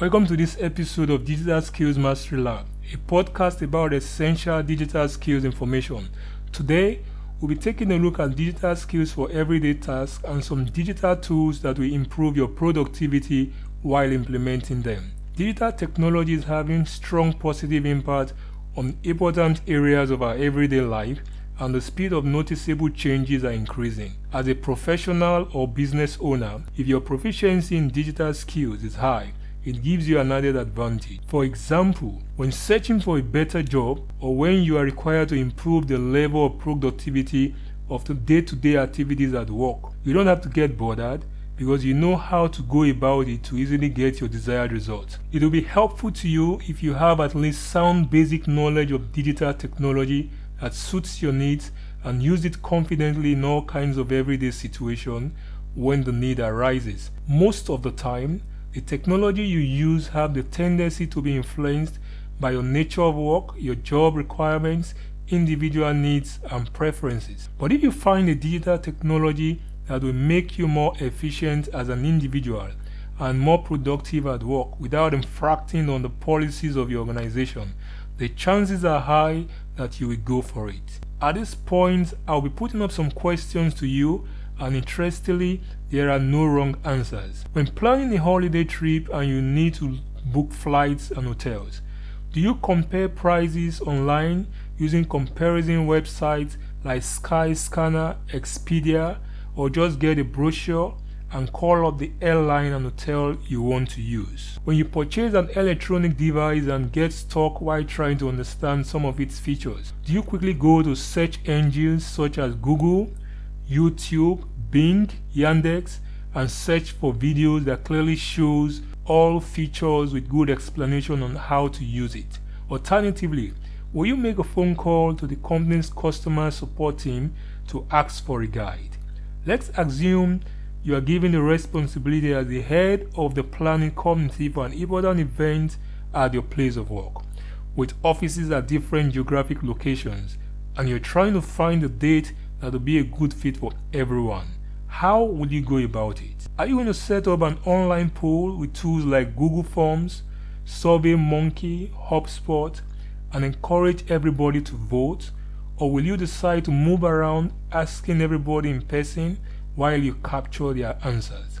Welcome to this episode of Digital Skills Mastery Lab, a podcast about essential digital skills information. Today, we'll be taking a look at digital skills for everyday tasks and some digital tools that will improve your productivity while implementing them. Digital technology is having strong positive impact on important areas of our everyday life and the speed of noticeable changes are increasing. As a professional or business owner, if your proficiency in digital skills is high, it gives you an added advantage. For example, when searching for a better job or when you are required to improve the level of productivity of the day to day activities at work, you don't have to get bothered because you know how to go about it to easily get your desired results. It will be helpful to you if you have at least sound basic knowledge of digital technology that suits your needs and use it confidently in all kinds of everyday situations when the need arises. Most of the time, the technology you use have the tendency to be influenced by your nature of work, your job requirements, individual needs and preferences. But if you find a digital technology that will make you more efficient as an individual and more productive at work without infracting on the policies of your organization, the chances are high that you will go for it. At this point, I'll be putting up some questions to you, and interestingly, there are no wrong answers. When planning a holiday trip and you need to book flights and hotels, do you compare prices online using comparison websites like Skyscanner, Expedia, or just get a brochure and call up the airline and hotel you want to use. When you purchase an electronic device and get stuck while trying to understand some of its features, do you quickly go to search engines such as Google, YouTube, Bing, Yandex, and search for videos that clearly shows all features with good explanation on how to use it? Alternatively, will you make a phone call to the company's customer support team to ask for a guide? Let's assume you are given the responsibility as the head of the planning committee for an important event at your place of work, with offices at different geographic locations, and you're trying to find a date that will be a good fit for everyone. How will you go about it? Are you going to set up an online poll with tools like Google Forms, SurveyMonkey, HubSpot, and encourage everybody to vote? Or will you decide to move around asking everybody in person while you capture their answers.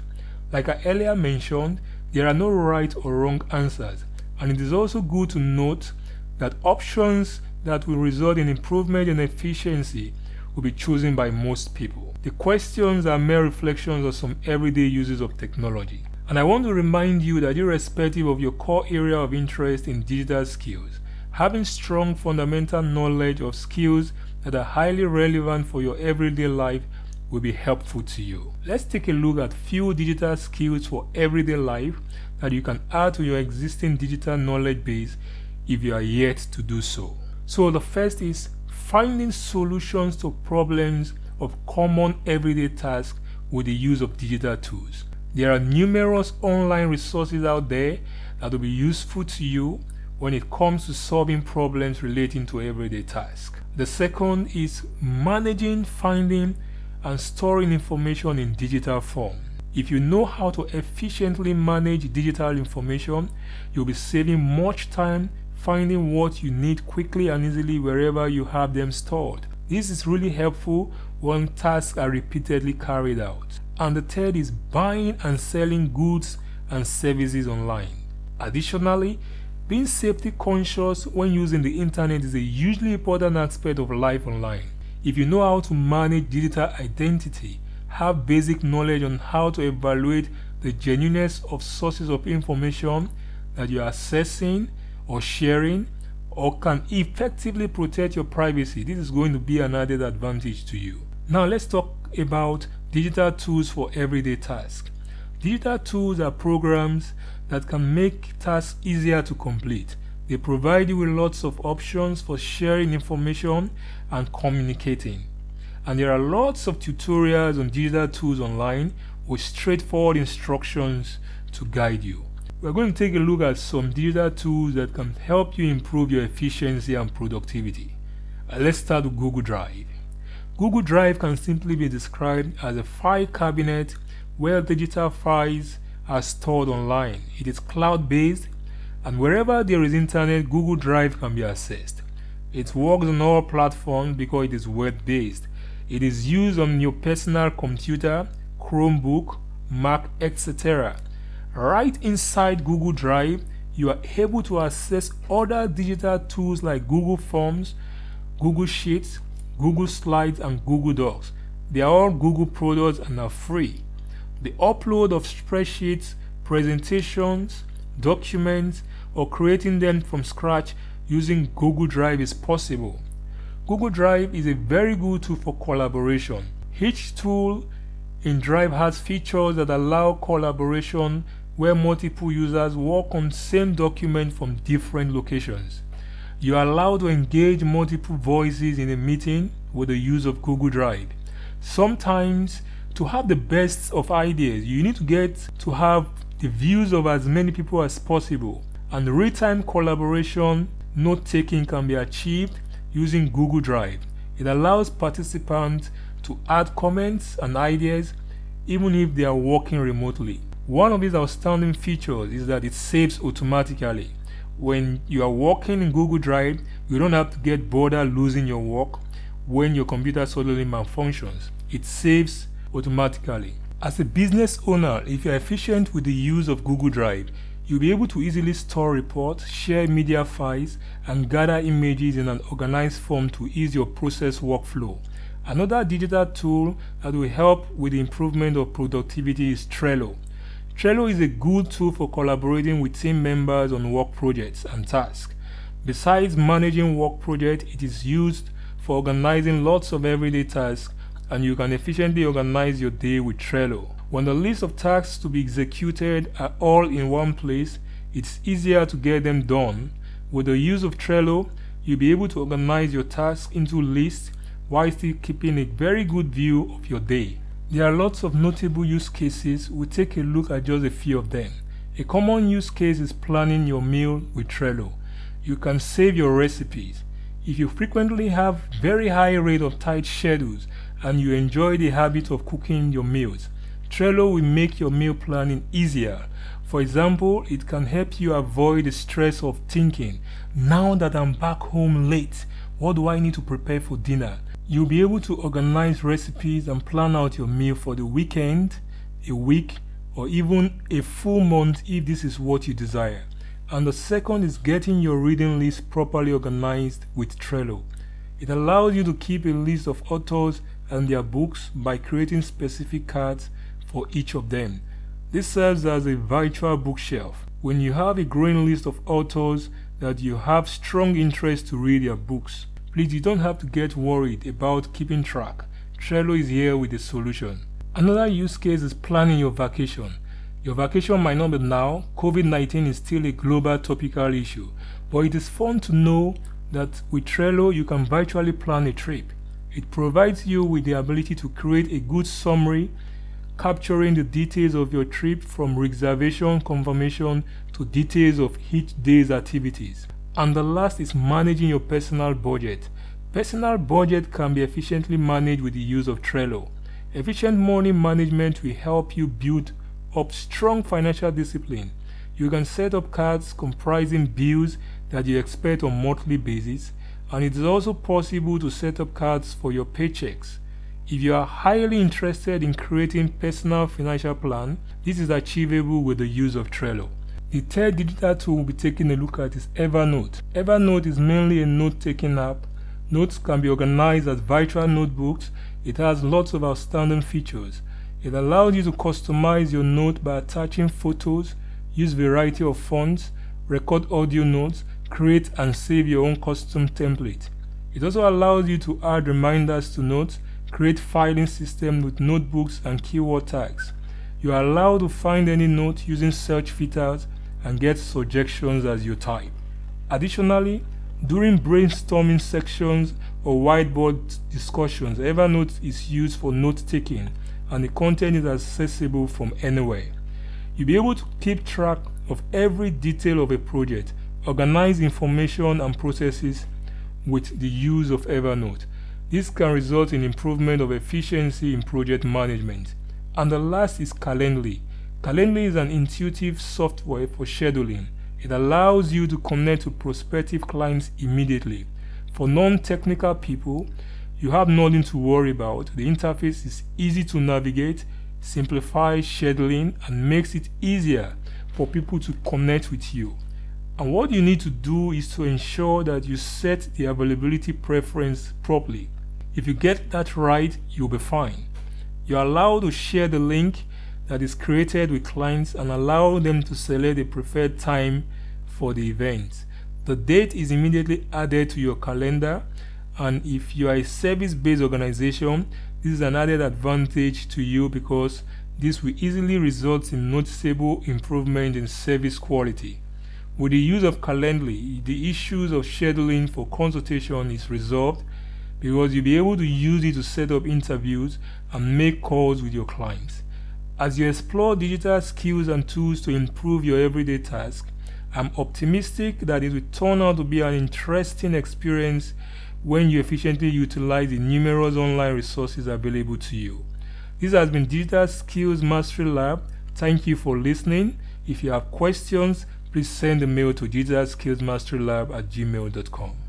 Like I earlier mentioned, there are no right or wrong answers, and it is also good to note that options that will result in improvement in efficiency will be chosen by most people. The questions are mere reflections of some everyday uses of technology. And I want to remind you that, irrespective of your core area of interest in digital skills, having strong fundamental knowledge of skills that are highly relevant for your everyday life will be helpful to you. Let's take a look at few digital skills for everyday life that you can add to your existing digital knowledge base if you are yet to do so. So the first is finding solutions to problems of common everyday tasks with the use of digital tools. There are numerous online resources out there that will be useful to you when it comes to solving problems relating to everyday tasks. The second is managing, finding, and storing information in digital form. If you know how to efficiently manage digital information, you'll be saving much time finding what you need quickly and easily wherever you have them stored. This is really helpful when tasks are repeatedly carried out. And the third is buying and selling goods and services online. Additionally, being safety conscious when using the internet is a hugely important aspect of life online. If you know how to manage digital identity, have basic knowledge on how to evaluate the genuineness of sources of information that you are accessing or sharing, or can effectively protect your privacy, this is going to be an added advantage to you. Now, let's talk about digital tools for everyday tasks. Digital tools are programs that can make tasks easier to complete. They provide you with lots of options for sharing information and communicating. And there are lots of tutorials on digital tools online with straightforward instructions to guide you. We're going to take a look at some digital tools that can help you improve your efficiency and productivity. Uh, let's start with Google Drive. Google Drive can simply be described as a file cabinet where digital files are stored online. It is cloud based, and wherever there is internet, Google Drive can be accessed. It works on all platforms because it is web based. It is used on your personal computer, Chromebook, Mac, etc. Right inside Google Drive, you are able to access other digital tools like Google Forms, Google Sheets, Google Slides, and Google Docs. They are all Google products and are free. The upload of spreadsheets, presentations, documents, or creating them from scratch using Google Drive is possible. Google Drive is a very good tool for collaboration. Each tool in Drive has features that allow collaboration where multiple users work on same document from different locations. You are allowed to engage multiple voices in a meeting with the use of Google Drive. Sometimes, to have the best of ideas, you need to get to have the views of as many people as possible. And real time collaboration note taking can be achieved using Google Drive. It allows participants to add comments and ideas even if they are working remotely. One of its outstanding features is that it saves automatically. When you are working in Google Drive, you don't have to get bothered losing your work when your computer suddenly malfunctions. It saves automatically. As a business owner, if you are efficient with the use of Google Drive, you'll be able to easily store reports, share media files, and gather images in an organized form to ease your process workflow. Another digital tool that will help with the improvement of productivity is Trello. Trello is a good tool for collaborating with team members on work projects and tasks. Besides managing work projects, it is used for organizing lots of everyday tasks and you can efficiently organize your day with Trello. When the list of tasks to be executed are all in one place, it's easier to get them done. With the use of Trello, you'll be able to organize your tasks into lists while still keeping a very good view of your day. There are lots of notable use cases. We'll take a look at just a few of them. A common use case is planning your meal with Trello. You can save your recipes. If you frequently have very high rate of tight schedules and you enjoy the habit of cooking your meals, Trello will make your meal planning easier. For example, it can help you avoid the stress of thinking, now that I'm back home late, what do I need to prepare for dinner? You'll be able to organize recipes and plan out your meal for the weekend, a week, or even a full month if this is what you desire. And the second is getting your reading list properly organized with Trello. It allows you to keep a list of authors and their books by creating specific cards for each of them. This serves as a virtual bookshelf. When you have a growing list of authors that you have strong interest to read their books, Please, you don't have to get worried about keeping track. Trello is here with a solution. Another use case is planning your vacation. Your vacation might not be now, COVID 19 is still a global topical issue, but it is fun to know that with Trello you can virtually plan a trip. It provides you with the ability to create a good summary capturing the details of your trip from reservation confirmation to details of each day's activities. And the last is managing your personal budget. Personal budget can be efficiently managed with the use of Trello. Efficient money management will help you build up strong financial discipline. You can set up cards comprising bills that you expect on monthly basis, and it is also possible to set up cards for your paychecks. If you are highly interested in creating personal financial plan, this is achievable with the use of Trello. The third digital tool we'll be taking a look at is Evernote. Evernote is mainly a note taking app. Notes can be organized as virtual notebooks. It has lots of outstanding features. It allows you to customize your note by attaching photos, use variety of fonts, record audio notes, create and save your own custom template. It also allows you to add reminders to notes, create filing system with notebooks and keyword tags. You are allowed to find any note using search filters and get suggestions as you type. Additionally, during brainstorming sections or whiteboard discussions, Evernote is used for note taking and the content is accessible from anywhere. You'll be able to keep track of every detail of a project, organize information and processes with the use of Evernote. This can result in improvement of efficiency in project management. And the last is Calendly. Calendly is an intuitive software for scheduling. It allows you to connect to prospective clients immediately. For non technical people, you have nothing to worry about. The interface is easy to navigate, simplifies scheduling, and makes it easier for people to connect with you. And what you need to do is to ensure that you set the availability preference properly. If you get that right, you'll be fine. You're allowed to share the link that is created with clients and allow them to select the preferred time for the event. The date is immediately added to your calendar, and if you are a service based organization, this is an added advantage to you because this will easily result in noticeable improvement in service quality. With the use of Calendly, the issues of scheduling for consultation is resolved because you'll be able to use it to set up interviews and make calls with your clients. As you explore digital skills and tools to improve your everyday task, I'm optimistic that it will turn out to be an interesting experience when you efficiently utilize the numerous online resources available to you. This has been Digital Skills Mastery Lab. Thank you for listening. If you have questions, please send a mail to digitalskillsmasterylab at gmail.com.